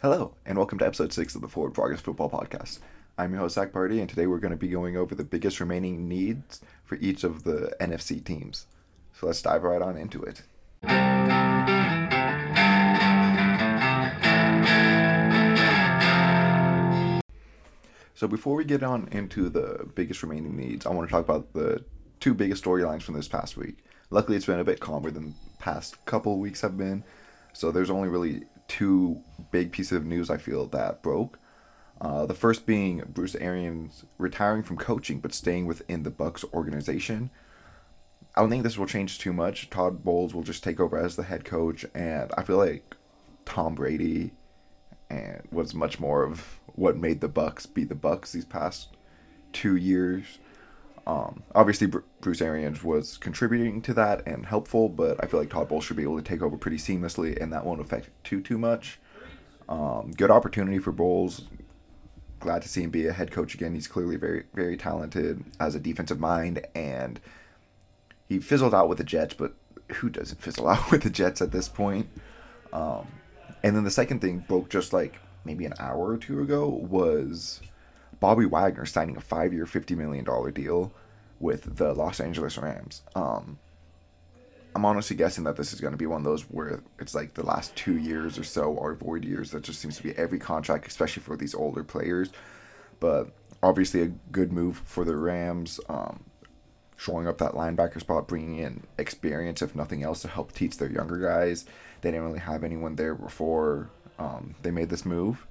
Hello, and welcome to episode 6 of the Forward Progress Football Podcast. I'm your host, Zach Party, and today we're going to be going over the biggest remaining needs for each of the NFC teams. So let's dive right on into it. So before we get on into the biggest remaining needs, I want to talk about the two biggest storylines from this past week. Luckily, it's been a bit calmer than past couple weeks have been. So there's only really two big pieces of news I feel that broke. Uh, the first being Bruce Arians retiring from coaching but staying within the Bucks organization. I don't think this will change too much. Todd Bowles will just take over as the head coach, and I feel like Tom Brady and was much more of what made the Bucks be the Bucks these past two years. Um, obviously, Bruce Arians was contributing to that and helpful, but I feel like Todd Bowles should be able to take over pretty seamlessly, and that won't affect too too much. Um, good opportunity for Bowles. Glad to see him be a head coach again. He's clearly very very talented as a defensive mind, and he fizzled out with the Jets, but who doesn't fizzle out with the Jets at this point? Um, and then the second thing broke just like maybe an hour or two ago was Bobby Wagner signing a five year, $50 million deal with the Los Angeles Rams. Um, I'm honestly guessing that this is going to be one of those where it's like the last two years or so are void years. That just seems to be every contract, especially for these older players. But obviously, a good move for the Rams. Um, showing up that linebacker spot, bringing in experience, if nothing else, to help teach their younger guys. They didn't really have anyone there before um, they made this move.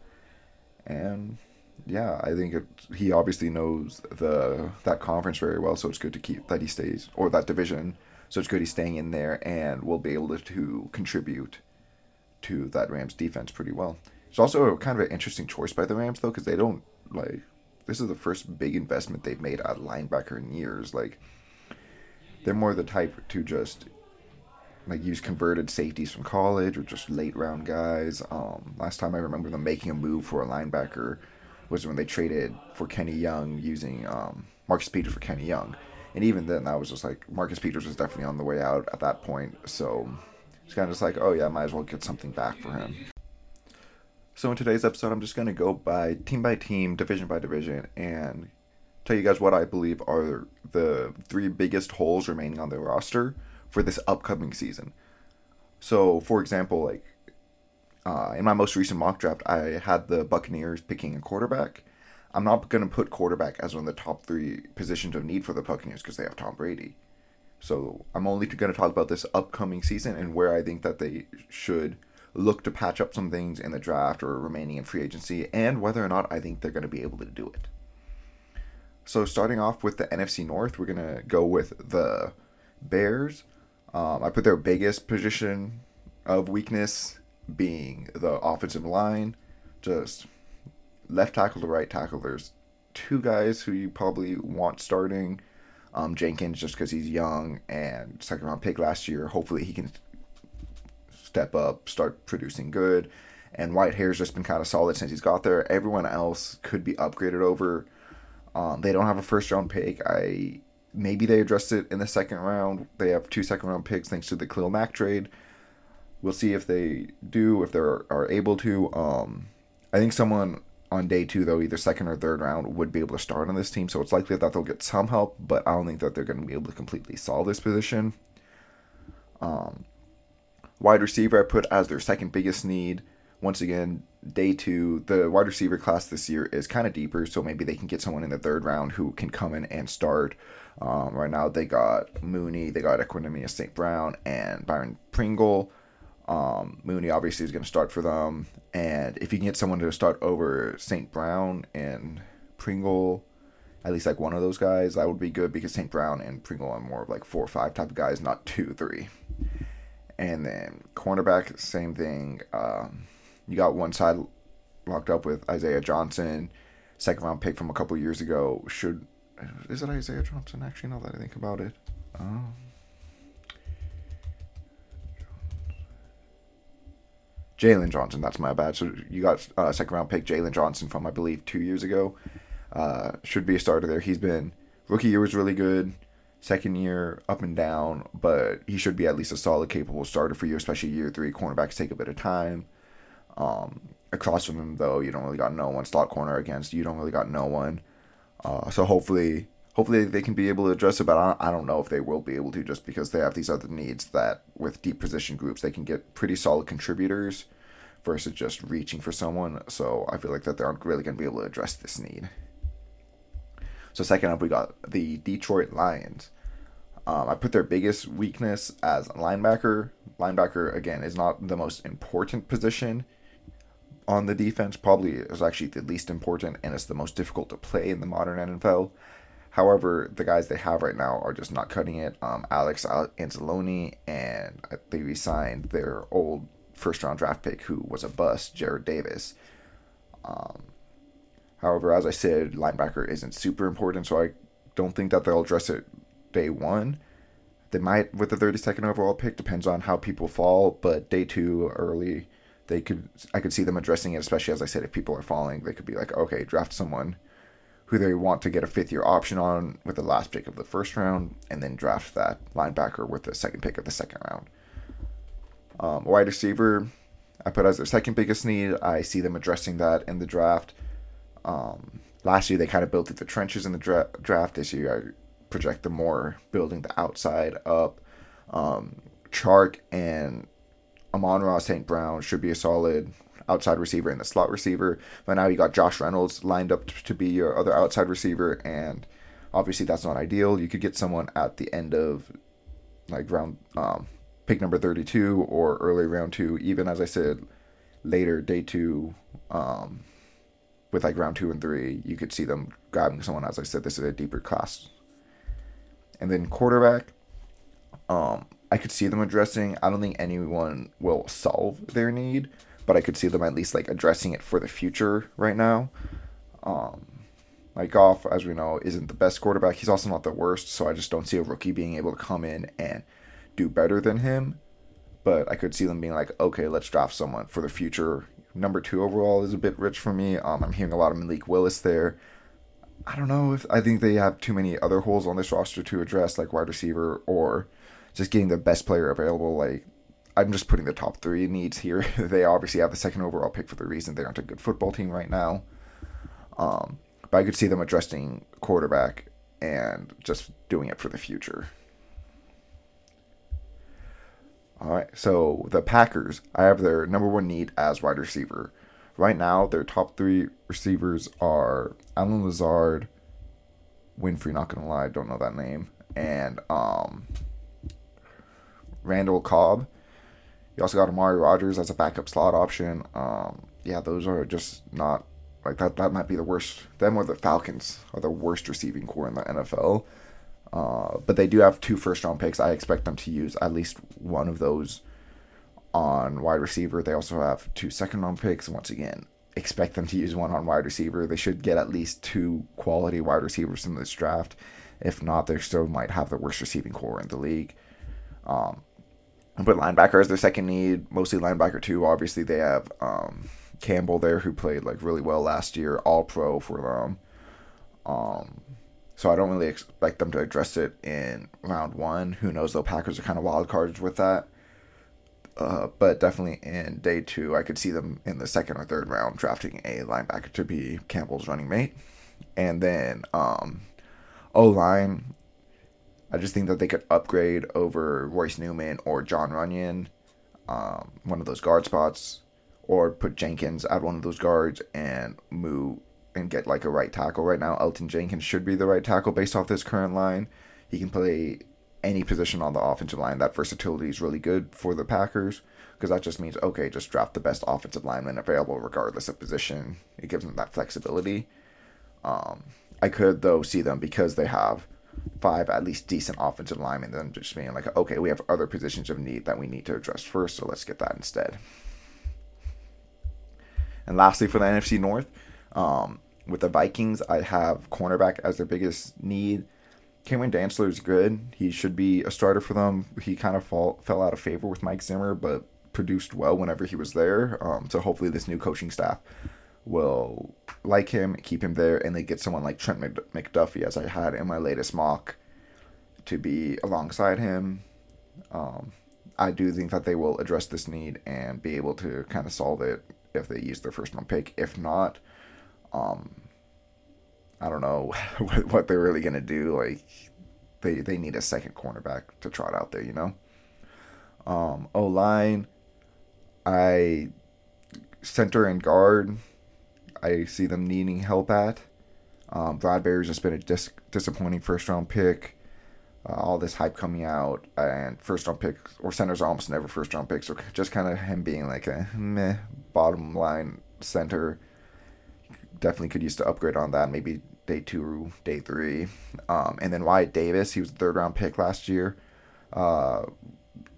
And yeah, I think it, he obviously knows the that conference very well, so it's good to keep that he stays or that division. So it's good he's staying in there and will be able to, to contribute to that Rams defense pretty well. It's also kind of an interesting choice by the Rams though, because they don't like this is the first big investment they've made at linebacker in years. Like they're more the type to just like use converted safeties from college or just late round guys. Um, last time I remember them making a move for a linebacker was when they traded for Kenny Young using um, Marcus Peters for Kenny Young. And even then, that was just like Marcus Peters was definitely on the way out at that point. So it's kind of just like, oh yeah, might as well get something back for him. So in today's episode, I'm just going to go by team by team, division by division, and tell you guys what I believe are the three biggest holes remaining on the roster for this upcoming season. So, for example, like uh, in my most recent mock draft, I had the Buccaneers picking a quarterback. I'm not going to put quarterback as one of the top three positions of need for the Buccaneers because they have Tom Brady. So I'm only going to talk about this upcoming season and where I think that they should look to patch up some things in the draft or remaining in free agency, and whether or not I think they're going to be able to do it. So starting off with the NFC North, we're going to go with the Bears. Um, I put their biggest position of weakness being the offensive line, just left tackle to right tackle. There's two guys who you probably want starting. Um, Jenkins, just because he's young and second round pick last year. Hopefully, he can step up, start producing good. And Whitehair's just been kind of solid since he's got there. Everyone else could be upgraded over. Um, they don't have a first round pick. I maybe they addressed it in the second round. They have two second round picks thanks to the Khalil Mack trade. We'll see if they do, if they are able to. Um, I think someone on day two, though, either second or third round, would be able to start on this team. So it's likely that they'll get some help, but I don't think that they're going to be able to completely solve this position. Um, wide receiver, I put as their second biggest need. Once again, day two, the wide receiver class this year is kind of deeper, so maybe they can get someone in the third round who can come in and start. Um, right now, they got Mooney, they got Equanimeous St. Brown, and Byron Pringle. Um, Mooney obviously is going to start for them, and if you can get someone to start over St. Brown and Pringle, at least like one of those guys, that would be good because St. Brown and Pringle are more of like four or five type of guys, not two, three. And then cornerback, same thing. Um, you got one side locked up with Isaiah Johnson, second round pick from a couple years ago. Should is it Isaiah Johnson? Actually, now that I think about it. Um, Jaylon Johnson, that's my bad. So you got uh, second round pick Jaylon Johnson from I believe two years ago. Uh, should be a starter there. He's been rookie year was really good. Second year up and down, but he should be at least a solid, capable starter for you, especially year three. Cornerbacks take a bit of time. Um, across from him, though, you don't really got no one. Slot corner against you don't really got no one. Uh, so hopefully, hopefully they can be able to address it. But I, don't know if they will be able to, just because they have these other needs that with deep position groups they can get pretty solid contributors versus just reaching for someone. So I feel like that they aren't really going to be able to address this need. So second up, we got the Detroit Lions. Um, I put their biggest weakness as linebacker. Linebacker again is not the most important position on the defense. Probably is actually the least important, and it's the most difficult to play in the modern NFL. However, the guys they have right now are just not cutting it. Um, Alex Anzalone and they resigned their old first round draft pick who was a bust, Jarrad Davis. Um, however, as I said, linebacker isn't super important, so I don't think that they'll address it day one. They might with the 32nd overall pick, depends on how people fall, but day two early, they could I could see them addressing it, especially as I said, if people are falling, they could be like, okay, draft someone who they want to get a fifth year option on with the last pick of the first round, and then draft that linebacker with the second pick of the second round. Um, wide receiver, I put as their second biggest need. I see them addressing that in the draft. Um, last year they kind of built through the trenches in the dra- draft. This year I project them more building the outside up. Um, Chark and Amon-Ra St. Brown should be a solid outside receiver and the slot receiver. But now you got Josh Reynolds lined up to be your other outside receiver, and obviously that's not ideal. You could get someone at the end of like round um, pick number 32 or early round two, even as I said, later day two, um, with like round two and three, you could see them grabbing someone. As I said, this is a deeper class. And then quarterback, um, I could see them addressing. I don't think anyone will solve their need, but I could see them at least like addressing it for the future right now. Um, like Goff, as we know, isn't the best quarterback. He's also not the worst, so I just don't see a rookie being able to come in and do better than him. But I could see them being like, okay, let's draft someone for the future. Number two overall is a bit rich for me. Um, I'm hearing a lot of Malik Willis there. I don't know if I think they have too many other holes on this roster to address, like wide receiver or just getting the best player available. Like I'm just putting the top three needs here. they obviously have the second overall pick for the reason they aren't a good football team right now. Um, but I could see them addressing quarterback and just doing it for the future. All right, so the Packers, I have their number one need as wide receiver. Right now, their top three receivers are Allen Lazard, Winfree, not gonna lie, don't know that name, and um, Randall Cobb. You also got Amari Rodgers as a backup slot option. Um, yeah, those are just not like that. That might be the worst. Them or the Falcons are the worst receiving corps in the NFL. Uh, but they do have two first round picks. I expect them to use at least one of those on wide receiver. They also have two second round picks. Once again, expect them to use one on wide receiver. They should get at least two quality wide receivers in this draft. If not, they still might have the worst receiving corps in the league. Um, but linebacker is their second need, mostly linebacker too. Obviously, they have um, Campbell there who played like really well last year, all pro for them. Um, so I don't really expect them to address it in round one. Who knows? Though Packers are kind of wild cards with that. Uh, but definitely in day two, I could see them in the second or third round drafting a linebacker to be Campbell's running mate. And then um, O line, I just think that they could upgrade over Royce Newman or Jon Runyan, um, one of those guard spots, or put Jenkins at one of those guards and move and get like a right tackle. Right now, Elgton Jenkins should be the right tackle based off this current line. He can play any position on the offensive line. That versatility is really good for the Packers because that just means okay, just draft the best offensive lineman available regardless of position. It gives them that flexibility. Um, I could though see them because they have five at least decent offensive linemen, then just being like, okay, we have other positions of need that we need to address first, so let's get that instead. And lastly, for the NFC North, um, with the Vikings, I have cornerback as their biggest need. Cameron Dantzler is good. He should be a starter for them. He kind of fall, fell out of favor with Mike Zimmer, but produced well whenever he was there. Um, so hopefully, this new coaching staff will like him, keep him there, and they get someone like Trent McDuffie, as I had in my latest mock, to be alongside him. Um, I do think that they will address this need and be able to kind of solve it if they use their first round pick. If not, um, I don't know what, they're really gonna do. Like they they need a second cornerback to trot out there, you know. Um, o line, I center and guard. I see them needing help at. Um, Bradbury's just been a dis- disappointing first round pick. Uh, all this hype coming out, and first round picks or centers are almost never first round picks. So just kind of him being like a meh bottom line center. Definitely could use to upgrade on that. Maybe day two, day three. Um, and then Wyatt Davis, he was the third round pick last year. Uh,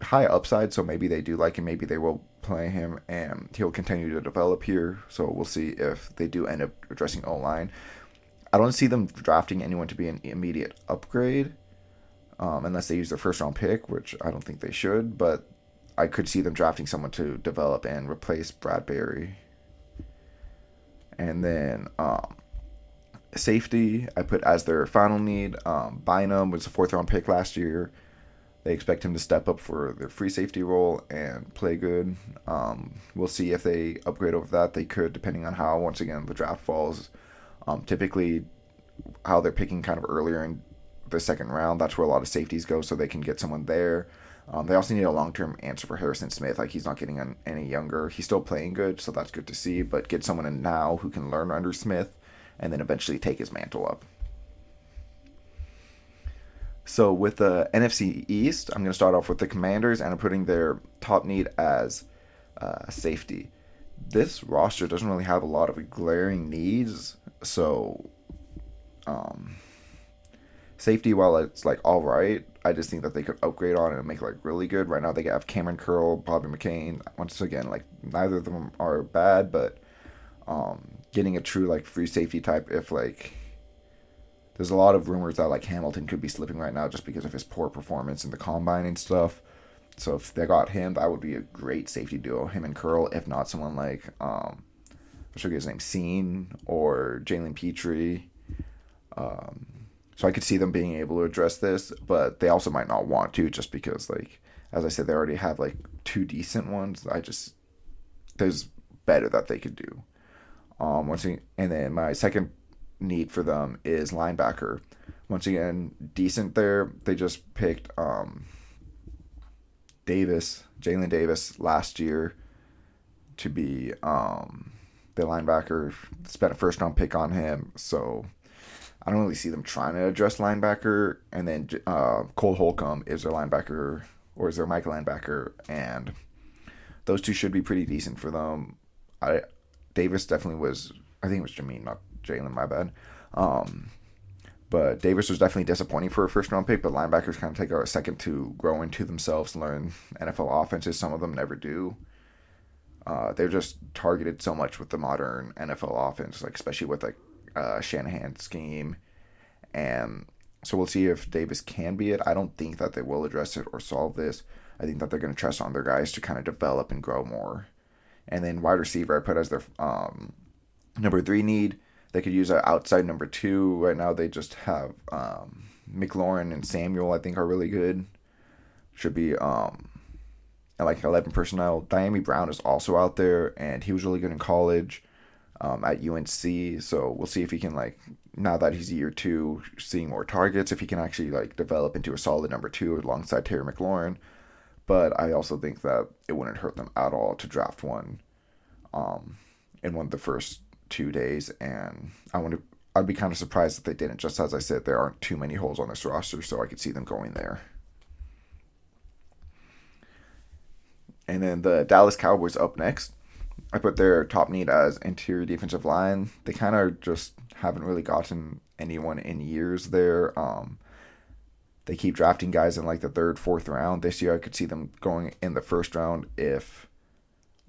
high upside, so maybe they do like him. Maybe they will play him, and he'll continue to develop here. So we'll see if they do end up addressing O line. I don't see them drafting anyone to be an immediate upgrade, um, unless they use their first round pick, which I don't think they should. But I could see them drafting someone to develop and replace Bradbury. And then um, safety, I put as their final need. Um, Bynum was a fourth round pick last year. They expect him to step up for their free safety role and play good. Um, we'll see if they upgrade over that. They could, depending on how, once again, the draft falls. Um, typically, how they're picking kind of earlier in the second round, that's where a lot of safeties go, so they can get someone there. Um, they also need a long term answer for Harrison Smith. Like, he's not getting any younger. He's still playing good, so that's good to see, but get someone in now who can learn under Smith and then eventually take his mantle up. So with the NFC East, I'm going to start off with the Commanders, and I'm putting their top need as uh, safety. This roster doesn't really have a lot of glaring needs, so um, safety, while it's like all right, I just think that they could upgrade on it and make like really good. Right now, they have Kamren Curl, Bobby McCain. Once again, like neither of them are bad, but um, getting a true like free safety type if like there's a lot of rumors that like Hamilton could be slipping right now just because of his poor performance in the combine and stuff. So if they got him, that would be a great safety duo, him and Curl. If not, someone like um, I should get his name, Cine or Jalen Pitre. Um, so I could see them being able to address this, but they also might not want to, just because like as I said, they already have like two decent ones. I just there's better that they could do. Um, once and then my second need for them is linebacker. Once again, decent there. They just picked um, Davis, Jalen Davis, last year to be um, the linebacker. Spent a first round pick on him, so I don't really see them trying to address linebacker. And then uh, Cole Holcomb is their linebacker, or is their Michael linebacker, and those two should be pretty decent for them. I Davis definitely was. I think it was Jamin, not Jalen. My bad. Um, but Davis was definitely disappointing for a first round pick. But linebackers kind of take a second to grow into themselves, learn NFL offenses. Some of them never do. Uh, they're just targeted so much with the modern NFL offense, like especially with like uh, Shanahan scheme, and so we'll see if Davis can be it. I don't think that they will address it or solve this. I think that they're going to trust on their guys to kind of develop and grow more. And then wide receiver, I put as their um, number three need. They could use an outside number two. Right now, they just have um, McLaurin and Samuel. I think are really good. Should be um, like eleven personnel. Dyami Brown is also out there, and he was really good in college um, at UNC. So we'll see if he can like now that he's year two, seeing more targets, if he can actually like develop into a solid number two alongside Terry McLaurin but I also think that it wouldn't hurt them at all to draft one um, in one of the first two days. And I want to, I'd be kind of surprised if they didn't. Just as I said, there aren't too many holes on this roster, so I could see them going there. And then the Dallas Cowboys up next. I put their top need as interior defensive line. They kind of just haven't really gotten anyone in years there. Um, they keep drafting guys in like the third, fourth round. This year, I could see them going in the first round if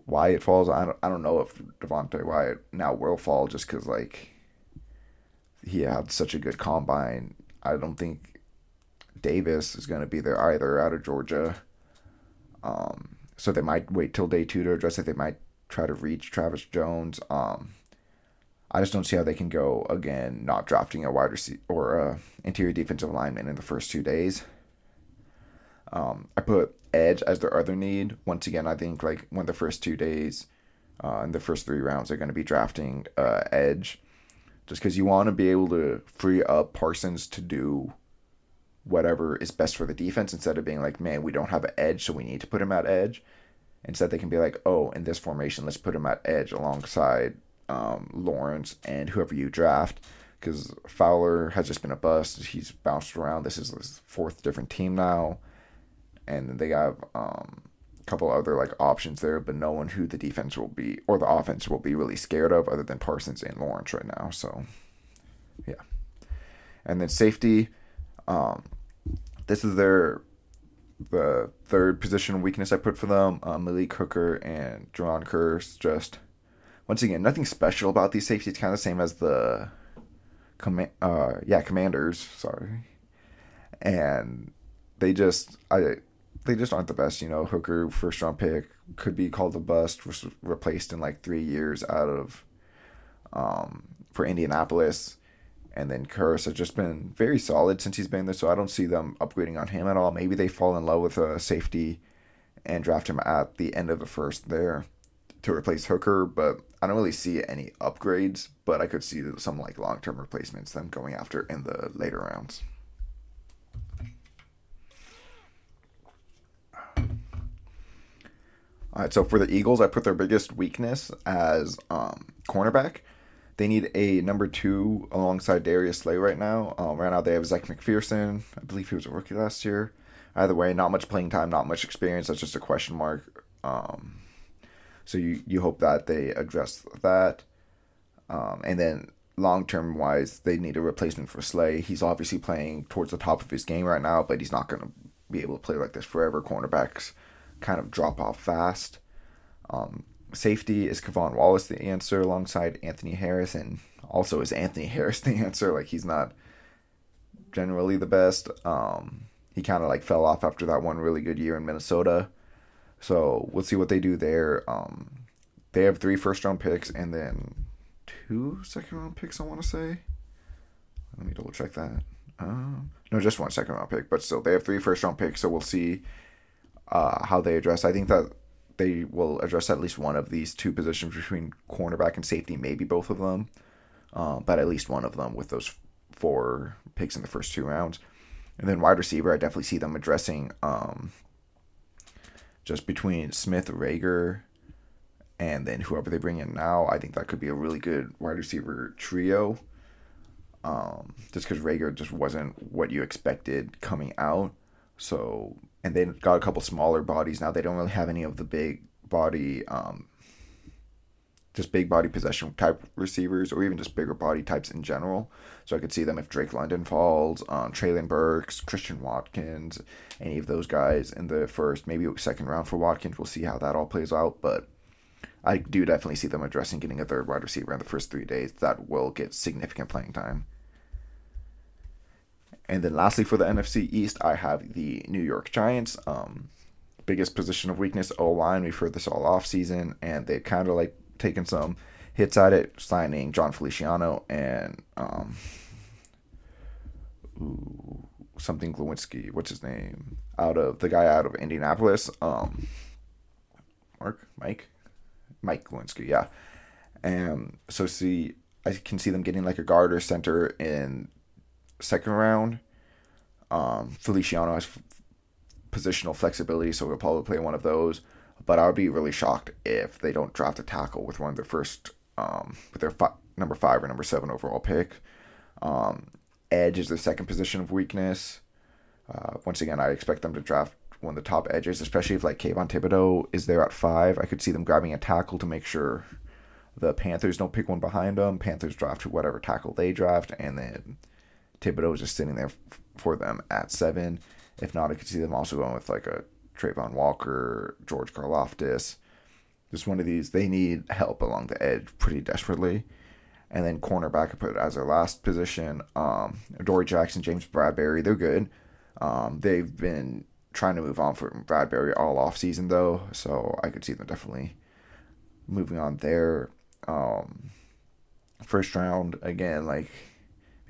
Wyatt falls. I don't, I don't know if Devonte Wyatt now will fall just because like he had such a good combine. I don't think Davis is going to be there either out of Georgia. Um, so they might wait till day two to address it. They might try to reach Travis Jones. Um, I just don't see how they can go again, not drafting a wide receiver or a interior defensive lineman in the first two days. Um, I put edge as their other need. Once again, I think like one of the first two days, uh, in the first three rounds, they're going to be drafting uh, edge, just because you want to be able to free up Parsons to do whatever is best for the defense instead of being like, man, we don't have an edge, so we need to put him at edge. Instead, they can be like, oh, in this formation, let's put him at edge alongside um, Lawrence and whoever you draft. Because Fowler has just been a bust. He's bounced around. This is his fourth different team now. And they have um, a couple other like options there, but no one who the defense will be or the offense will be really scared of other than Parsons and Lawrence right now. So, yeah. And then safety, um, this is their the third position weakness I put for them. Uh, Malik Hooker and Jayron Kearse. Just once again, nothing special about these safeties. Kind of the same as the command. Uh, yeah, commanders. Sorry, and they just I they just aren't the best. You know, Hooker first round pick could be called a bust. Was replaced in like three years out of um, for Indianapolis. And then Kearse has just been very solid since he's been there, so I don't see them upgrading on him at all. Maybe they fall in love with a safety and draft him at the end of the first there to replace Hooker, but I don't really see any upgrades. But I could see some like long term replacements them going after in the later rounds. All right, so for the Eagles, I put their biggest weakness as um, cornerback. They need a number two alongside Darius Slay right now. Um, right now they have Zech McPhearson. I believe he was a rookie last year. Either way, not much playing time, not much experience. That's just a question mark. Um, so you, you hope that they address that. Um, and then long term wise, they need a replacement for Slay. He's obviously playing towards the top of his game right now, but he's not going to be able to play like this forever. Cornerbacks kind of drop off fast. Um, safety is K'Von Wallace the answer alongside Anthony Harris, and also is Anthony Harris the answer? Like he's not generally the best. Um, he kind of like fell off after that one really good year in Minnesota. So we'll see what they do there. Um, they have three first round picks and then two second round picks. I want to say. Let me double check that. Um, no, just one second round pick, but still they have three first round picks. So we'll see uh, how they address. I think that they will address at least one of these two positions between cornerback and safety, maybe both of them, uh, but at least one of them with those four picks in the first two rounds. And then wide receiver, I definitely see them addressing um, just between Smith, Reagor, and then whoever they bring in now. I think that could be a really good wide receiver trio. Um, just because Reagor just wasn't what you expected coming out. So and they got a couple smaller bodies now. They don't really have any of the big body, um, just big body possession type receivers, or even just bigger body types in general. So I could see them if Drake London falls, um, Treylon Burks, Christian Watkins, any of those guys in the first, maybe second round for Watkins. We'll see how that all plays out, but. I do definitely see them addressing getting a third wide receiver in the first three days that will get significant playing time. And then lastly, for the NFC East, I have the New York Giants. Um, biggest position of weakness, O line. We've heard this all off season, and they've kind of like taken some hits at it, signing Jon Feliciano and um, ooh, something Glowinski. What's his name? Out of the guy out of Indianapolis. Um, Mark, Mike, Mike Glowinski. Yeah. And so see, I can see them getting like a guard or center in second round. Um, Feliciano has positional flexibility, so he'll probably play one of those. But I would be really shocked if they don't draft a tackle with one of their first, um, with their fi- number five or number seven overall pick. Um, edge is their second position of weakness. Uh, once again, I expect them to draft one of the top edges, especially if like Kayvon Thibodeaux is there at five. I could see them grabbing a tackle to make sure the Panthers don't pick one behind them. Panthers draft to whatever tackle they draft, and then Thibodeaux is just sitting there for them at seven. If not, I could see them also going with like a Travon Walker, George Karlaftis. Just one of these. They need help along the edge pretty desperately. And then cornerback, I put as their last position. Um, Dory Jackson, James Bradberry, they're good. Um, they've been trying to move on from Bradberry all off season though, so I could see them definitely moving on there. Um, first round again, like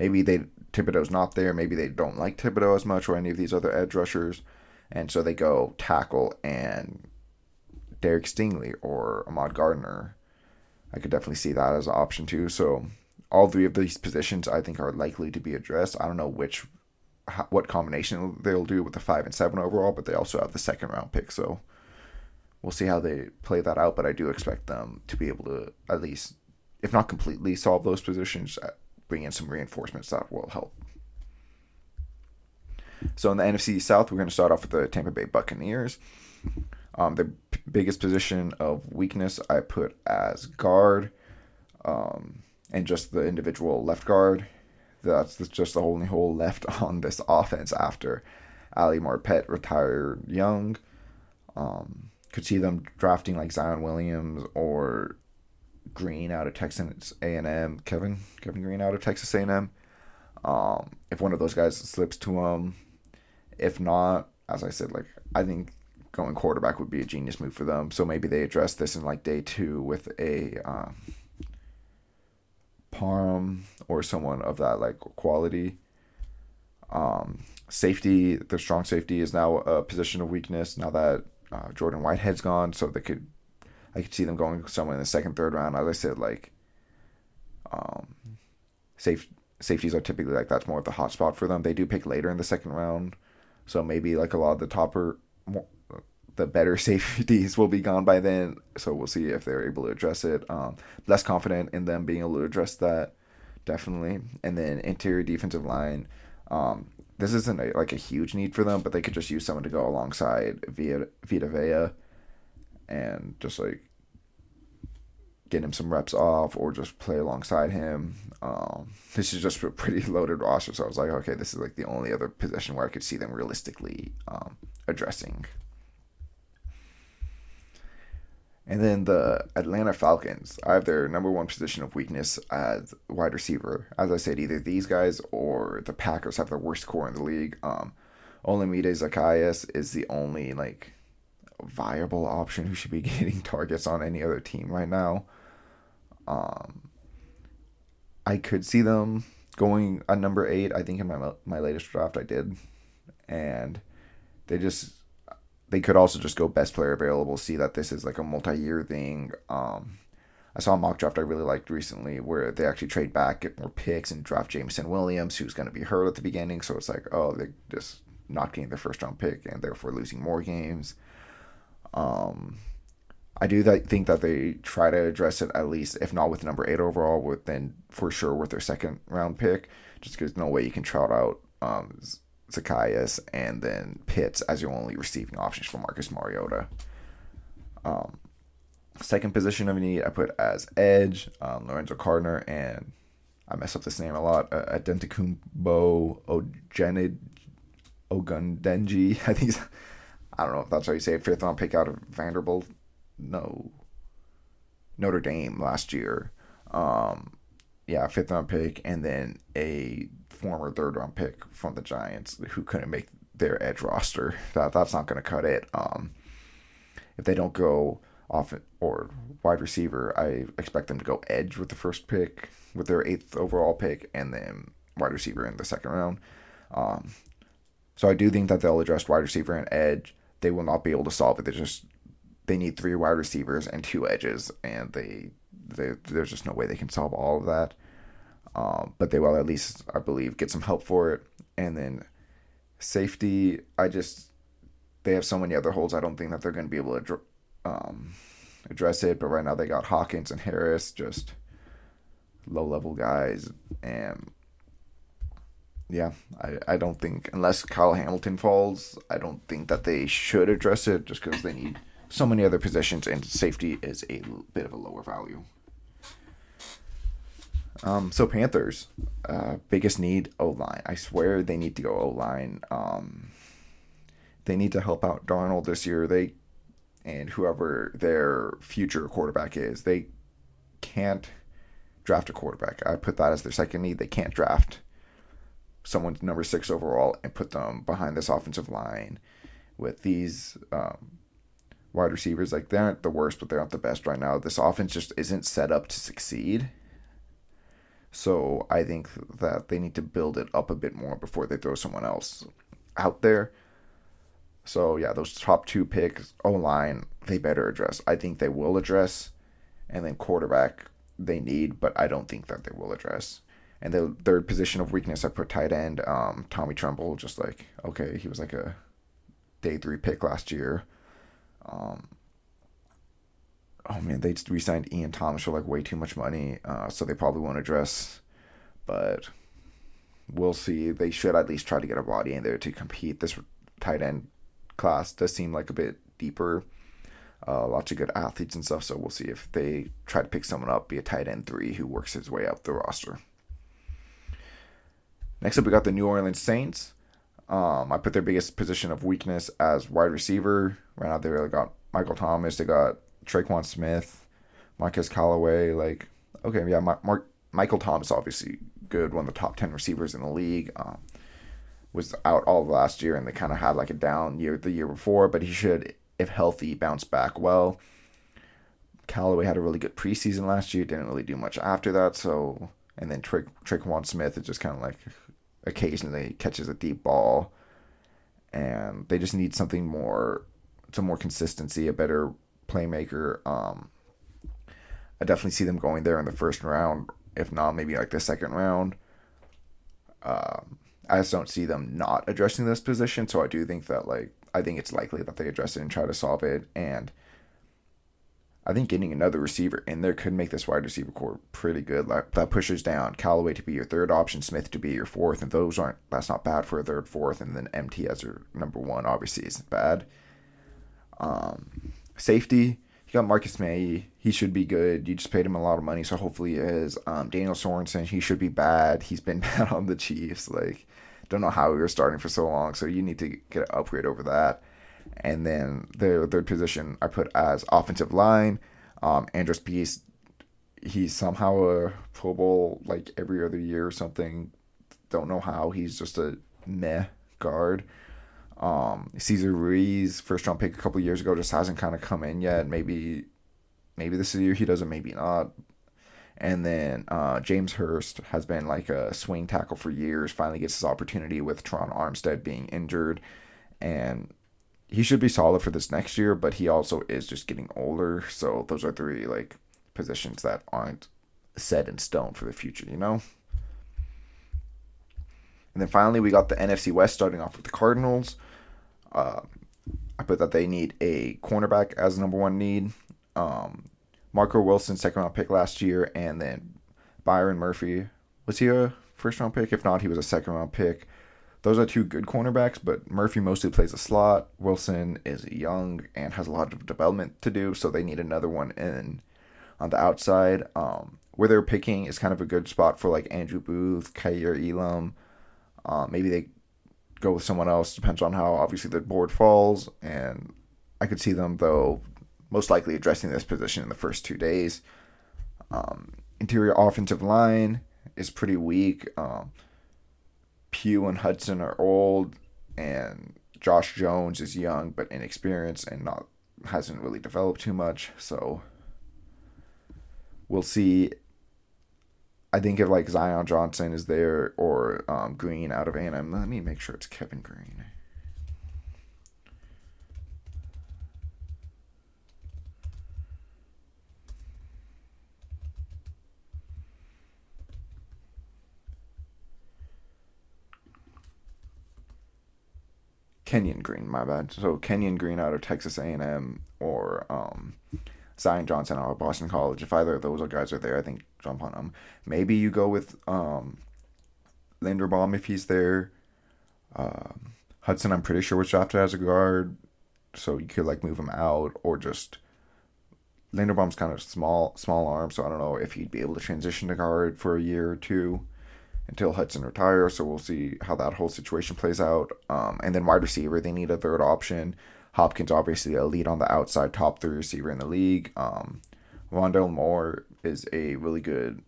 maybe they Thibodeaux's not there. Maybe they don't like Thibodeaux as much or any of these other edge rushers. And so they go tackle and Derek Stingley or Ahmad Gardner. I could definitely see that as an option too. So all three of these positions I think are likely to be addressed. I don't know which what combination they'll do with the five and seven overall, but they also have the second round pick, so we'll see how they play that out. But I do expect them to be able to at least, if not completely, solve those positions, bring in some reinforcements that will help. So in the NFC South, we're going to start off with the Tampa Bay Buccaneers. Um, the p- biggest position of weakness I put as guard, um, and just the individual left guard. That's just the only hole left on this offense after Ali Marpet retired young. Um, could see them drafting like Zion Williams or Green out of Texas A&M, Kevin Kevin Green out of Texas A&M. Um, if one of those guys slips to them, if not, as I said, like I think going quarterback would be a genius move for them. So maybe they address this in like day two with a um, Parham or someone of that like quality. Um, safety, the strong safety is now a position of weakness now that uh, Jordan Whitehead's gone. So they could, I could see them going somewhere in the second, third round. As I said, like, um, safe safeties are typically like that's more of the hot spot for them. They do pick later in the second round, so maybe like a lot of the topper, the better safeties will be gone by then. So we'll see if they're able to address it. Um, less confident in them being able to address that, definitely. And then interior defensive line. Um, this isn't a, like a huge need for them, but they could just use someone to go alongside via Vita Vea, and just like get him some reps off or just play alongside him. Um, this is just a pretty loaded roster, so I was like, okay, this is like the only other position where I could see them realistically um, addressing. And then the Atlanta Falcons, I have their number one position of weakness as wide receiver. As I said, either these guys or the Packers have the worst corps in the league. Um, Olamide Zaccheaus is the only like viable option who should be getting targets on any other team right now. Um, I could see them going a number eight. I think in my my latest draft I did, and they just they could also just go best player available. See that this is like a multi year thing. Um, I saw a mock draft I really liked recently where they actually trade back, get more picks, and draft Jameson Williams, who's going to be hurt at the beginning. So it's like, oh, they're just not getting their first round pick and therefore losing more games. Um, I do that, think that they try to address it at least, if not with number eight overall, with then for sure with their second round pick, just because no way you can trout out um, Zaccheaus, and then Pitts as your only receiving options for Marcus Mariota. Um, second position of need, I put as edge um, Lorenzo Carter and I mess up this name a lot. Uh, Adetokunbo Ogenid Ogundenji. I think I don't know if that's how you say it. Fifth round pick out of Vanderbilt. No. Notre Dame last year. Um, yeah, fifth round pick, and then a former third round pick from the Giants who couldn't make their edge roster. That that's not going to cut it. Um, if they don't go off or wide receiver, I expect them to go edge with the first pick, with their eighth overall pick, and then wide receiver in the second round. Um, so I do think that they'll address wide receiver and edge. They will not be able to solve it. They just they need three wide receivers and two edges, and they, they there's just no way they can solve all of that. Um, but they will at least, I believe, get some help for it. And then safety, I just they have so many other holes. I don't think that they're going to be able to um, address it. But right now they got Hawkins and Harris, just low level guys, and yeah, I, I don't think unless Kyle Hamilton falls, I don't think that they should address it just because they need so many other positions and safety is a bit of a lower value. Um, so Panthers, uh, biggest need O line. I swear they need to go O line. Um, they need to help out Darnold this year. They and whoever their future quarterback is, they can't draft a quarterback. I put that as their second need. They can't draft someone's number six overall and put them behind this offensive line with these um, wide receivers. Like they aren't the worst, but they aren't the best right now. This offense just isn't set up to succeed so I think that they need to build it up a bit more before they throw someone else out there. So yeah, those top two picks, O line, they better address. I think they will address, and then quarterback they need, but I don't think that they will address. And the third position of weakness, I put tight end. Um, Tommy Tremble, just like okay, he was like a day three pick last year. Um, oh man, they just re-signed Ian Thomas for like way too much money, uh, so they probably won't address. But we'll see. They should at least try to get a body in there to compete. This tight end class does seem like a bit deeper. Uh, lots of good athletes and stuff. So we'll see if they try to pick someone up, be a tight end three who works his way up the roster. Next up, we got the New Orleans Saints. Um, I put their biggest position of weakness as wide receiver. Right now, they really got Michael Thomas. They got Tre'Quan Smith, Marquez Callaway. Like, okay, yeah, Mark, Michael Thomas, obviously good, one of the top 10 receivers in the league. Um, was out all last year and they kind of had like a down year the year before, but he should, if healthy, bounce back well. Callaway had a really good preseason last year, didn't really do much after that. So, and then Trick Tre'Quan Smith is just kind of like occasionally catches a deep ball, and they just need something more, some more consistency, a better playmaker. Um, I definitely see them going there in the first round, if not maybe like the second round. Um, I just don't see them not addressing this position. So I do think that like I think it's likely that they address it and try to solve it. And I think getting another receiver in there could make this wide receiver corps pretty good. Like that pushes down Callaway to be your third option, Smith to be your fourth, and those aren't that's not bad for a third, fourth, and then MT as your number one obviously isn't bad. Um, safety, you got Marcus Maye. He should be good. You just paid him a lot of money, so hopefully he is. Um, Daniel Sorensen, he should be bad. He's been bad on the Chiefs. Like don't know how we were starting for so long, so you need to get an upgrade over that. And then the third position I put as offensive line. Um, Andrus Peat, he's somehow a Pro Bowl like every other year or something. Don't know how. He's just a meh guard. Um, Cesar Ruiz, first round pick a couple years ago, just hasn't kind of come in yet. Maybe, maybe this is year he doesn't. Maybe not. And then uh, James Hurst has been like a swing tackle for years. Finally gets his opportunity with Terron Armstead being injured, and he should be solid for this next year. But he also is just getting older. So those are three like positions that aren't set in stone for the future. You know. And then finally, we got the NFC West starting off with the Cardinals. Uh, I put that they need a cornerback as number one need. Um, Marco Wilson, second round pick last year, and then Byron Murphy. Was he a first round pick? If not, he was a second round pick. Those are two good cornerbacks, but Murphy mostly plays a slot. Wilson is young and has a lot of development to do, so they need another one in on the outside. Um, where they're picking is kind of a good spot for like Andrew Booth, Kaiir Elam. Uh, maybe they go with someone else. Depends on how obviously the board falls. And I could see them though most likely addressing this position in the first two days. Um, interior offensive line is pretty weak. Um, Pugh and Hudson are old, and Josh Jones is young but inexperienced and not hasn't really developed too much. So we'll see. I think if like Zion Johnson is there or um, Green out of A&M, let me make sure it's Kevin Green. Kenyon Green, my bad. So Kenyon Green out of Texas A&M or um, Zion Johnson out of Boston College. If either of those guys are there, I think jump on them. Maybe you go with um, Linderbaum if he's there. Um, Hudson, I'm pretty sure was drafted as a guard, so you could like move him out or just Linderbaum's kind of small, small arm, so I don't know if he'd be able to transition to guard for a year or two until Hudson retires. So we'll see how that whole situation plays out. Um, and then wide receiver, they need a third option. Hopkins, obviously, a lead on the outside, top three receiver in the league. Um, Rondale Moore is a really good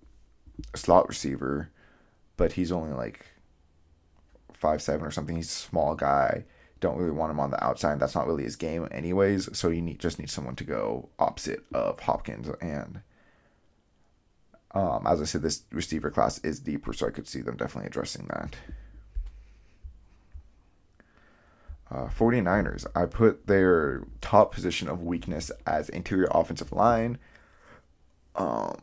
slot receiver, but he's only like five seven or something. He's a small guy. Don't really want him on the outside. That's not really his game, anyways. So you need just need someone to go opposite of Hopkins and um, as I said, this receiver class is deeper, so I could see them definitely addressing that. Uh, 49ers, I put their top position of weakness as interior offensive line. Um,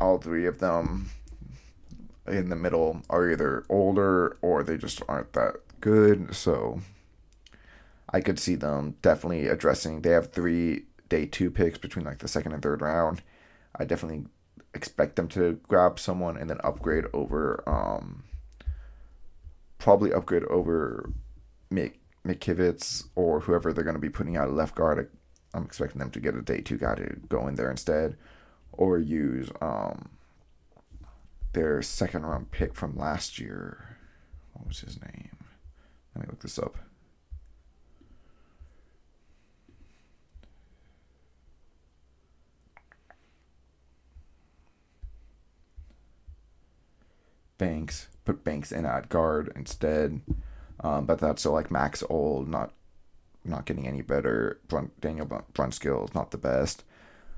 all three of them in the middle are either older or they just aren't that good. So I could see them definitely addressing. They have three day two picks between like the second and third round. I definitely expect them to grab someone and then upgrade over. Um, probably upgrade over Mick McKivitz or whoever they're going to be putting out a left guard. I'm expecting them to get a day two guy to go in there instead, or use um, their second round pick from last year. What was his name? Let me look this up. Banks. Put Banks in at guard instead. Um, but that's so like Max Old, not not getting any better. Brun- Daniel Brunskill is not the best.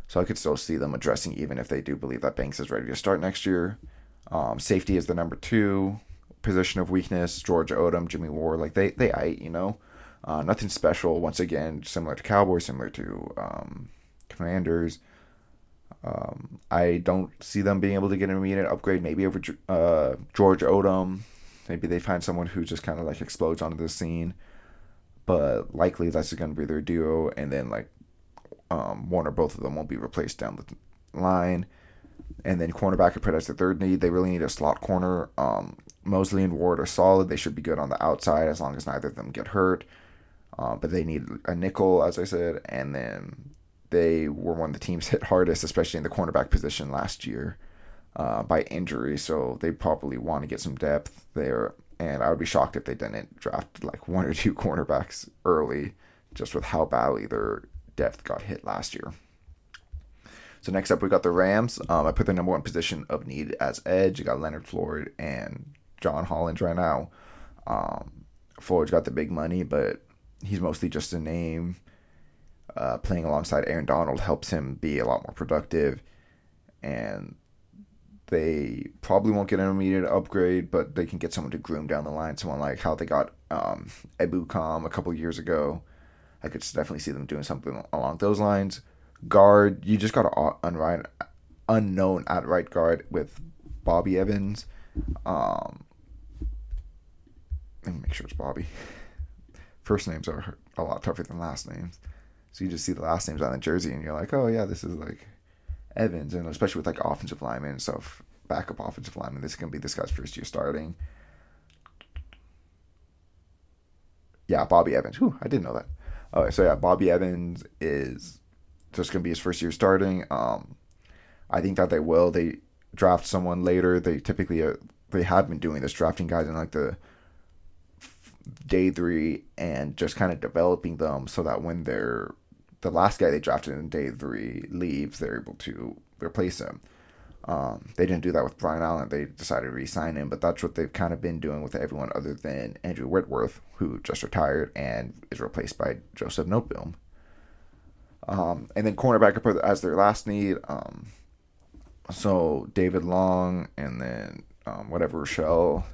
So I could still see them addressing even if they do believe that Banks is ready to start next year. Um, safety is the number two position of weakness. George Odum, Jimmy Ward, like they they I you know, uh, nothing special. Once again, similar to Cowboys, similar to um, Commanders. Um, I don't see them being able to get an immediate upgrade. Maybe over uh, George Odum. Maybe they find someone who just kind of like explodes onto the scene. But likely that's going to be their duo, and then like um, one or both of them won't be replaced down the line. And then cornerback I put as the third need. They really need a slot corner. Um, Moseley and Ward are solid. They should be good on the outside as long as neither of them get hurt. Uh, but they need a nickel, as I said, and then they were one of the teams hit hardest, especially in the cornerback position last year, uh, by injury. So they probably want to get some depth there. And I would be shocked if they didn't draft like one or two cornerbacks early, just with how badly their depth got hit last year. So next up, we got the Rams. Um, I put their number one position of need as edge. You got Leonard Floyd and John Holland right now. Um, Floyd's got the big money, but he's mostly just a name uh, playing alongside Aaron Donald helps him be a lot more productive. And they probably won't get an immediate upgrade, but they can get someone to groom down the line. Someone like how they got um, Ebukam a couple years ago. I could definitely see them doing something along those lines. Guard, you just got an unknown at right guard with Bobby Evans. Um, let me make sure it's Bobby. First names are a lot tougher than last names. So you just see the last names on the jersey, and you're like, oh yeah, this is like Evans, and especially with like offensive linemen and stuff, backup offensive lineman, this is gonna be this guy's first year starting. Yeah, Bobby Evans. Whew, I didn't know that. Okay, so yeah, Bobby Evans is just gonna be his first year starting. Um, I think that they will. They draft someone later. They typically uh, they have been doing this, drafting guys in like the day three and just kind of developing them so that when they're the last guy they drafted in day three leaves, they're able to replace him. Um, they didn't do that with Brian Allen. They decided to re-sign him, but that's what they've kind of been doing with everyone other than Andrew Whitworth, who just retired and is replaced by Joseph Noteboom. Um, and then cornerback as their last need. Um, so David Long and then um, whatever Rochelle.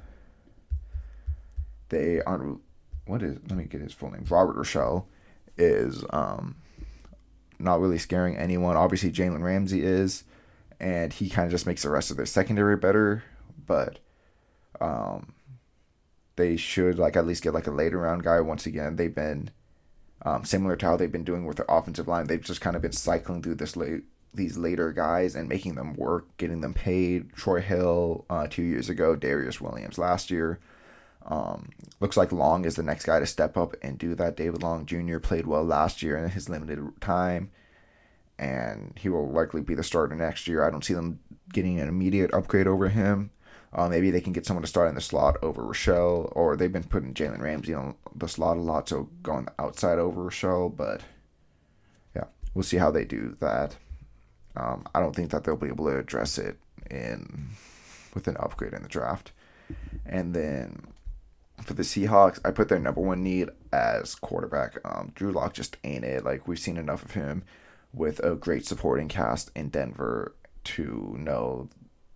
They on what is let me get his full name. Robert Rochelle is um, not really scaring anyone. Obviously, Jalen Ramsey is, and he kind of just makes the rest of their secondary better. But um, they should like at least get like a later round guy. Once again, they've been um, similar to how they've been doing with their offensive line. They've just kind of been cycling through this late these later guys and making them work, getting them paid. Troy Hill uh, two years ago, Darious Williams last year. Um, looks like Long is the next guy to step up and do that. David Long Jr. played well last year in his limited time, and he will likely be the starter next year. I don't see them getting an immediate upgrade over him. Uh, maybe they can get someone to start in the slot over Rochelle, or they've been putting Jalen Ramsey on the slot a lot, so going outside over Rochelle. But yeah, we'll see how they do that. Um, I don't think that they'll be able to address it in with an upgrade in the draft. And then for the Seahawks, I put their number one need as quarterback. Um, Drew Lock just ain't it. Like we've seen enough of him with a great supporting cast in Denver to know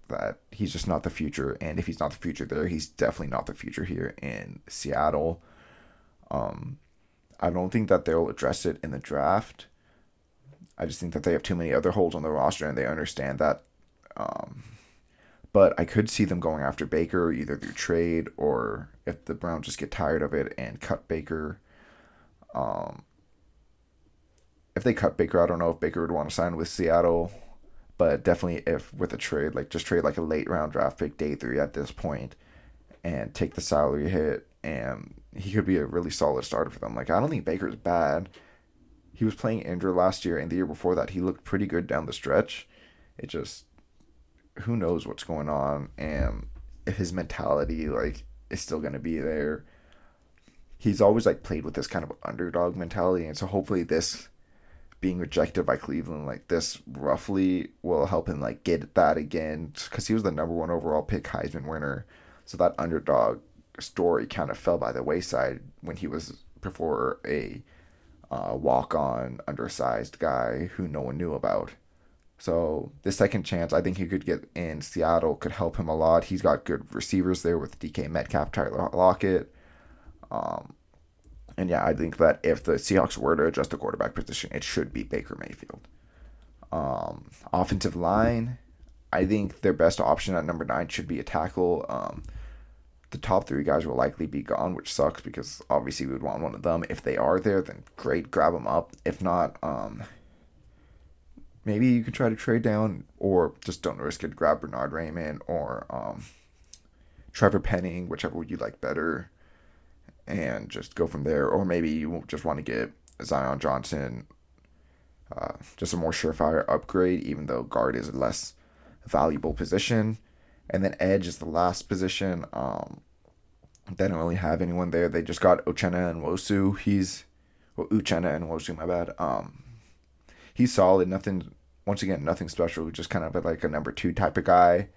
that he's just not the future. And if he's not the future there, he's definitely not the future here in Seattle. Um, I don't think that they'll address it in the draft. I just think that they have too many other holes on the roster and they understand that. Um, but I could see them going after Baker either through trade or if the Browns just get tired of it and cut Baker. Um, if they cut Baker, I don't know if Baker would want to sign with Seattle, but definitely if with a trade, like just trade like a late round draft pick, day three at this point, and take the salary hit, and he could be a really solid starter for them. Like I don't think Baker's bad. He was playing injured last year, and the year before that, he looked pretty good down the stretch. It just who knows what's going on and if his mentality like is still going to be there. He's always like played with this kind of underdog mentality and so hopefully this being rejected by Cleveland like this roughly will help him like get that again because he was the number one overall pick Heisman winner. So that underdog story kind of fell by the wayside when he was before a uh, walk on undersized guy who no one knew about so the second chance, I think he could get in Seattle could help him a lot. He's got good receivers there with DK Metcalf, Tyler Lockett. Um, and yeah, I think that if the Seahawks were to adjust the quarterback position, it should be Baker Mayfield. Um, offensive line, I think their best option at number nine should be a tackle. Um, the top three guys will likely be gone, which sucks because obviously we would want one of them. If they are there, then great, grab them up. If not, um, maybe you could try to trade down or just don't risk it. Grab Bernard Raimann or um, Trevor Penning, whichever you like better, and just go from there. Or maybe you just want to get Zion Johnson, uh, just a more surefire upgrade, even though guard is a less valuable position. And then edge is the last position. Um, they don't really have anyone there. They just got Ochena and Nwosu. He's well, Uchenna Nwosu. my bad. Um, he's solid. Nothing. Once again, nothing special. Just kind of like a number two type of guy.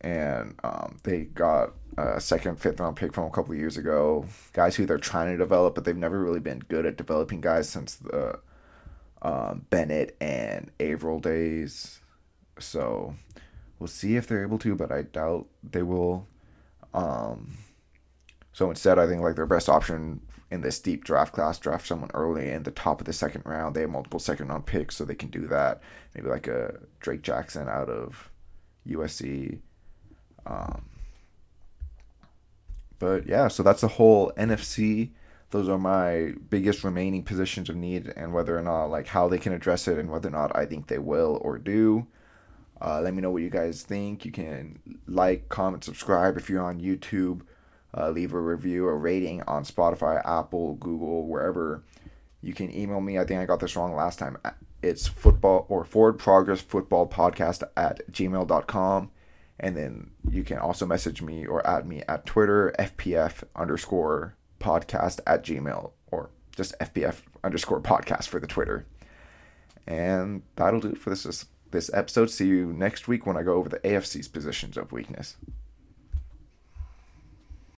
And um, they got a second, fifth round pick from a couple years ago. Guys who they're trying to develop, but they've never really been good at developing guys since the um, Bennett and Avril days. So we'll see if they're able to, but I doubt they will. Um, so instead, I think like their best option in this deep draft class, draft someone early in the top of the second round. They have multiple second round picks, so they can do that. Maybe like a Drake Jackson out of USC. Um, but yeah, so that's the whole NFC. Those are my biggest remaining positions of need, and whether or not like how they can address it, and whether or not I think they will or do. Uh, let me know what you guys think. You can like, comment, subscribe if you're on YouTube uh, leave a review, a rating on Spotify, Apple, Google, wherever. You can email me. I think I got this wrong last time. It's football or forward progress football podcast at gmail.com. And then you can also message me or add me at Twitter, FPF underscore podcast at Gmail or just FPF underscore podcast for the Twitter. And that'll do it for this, this episode. See you next week when I go over the AFC's positions of weakness.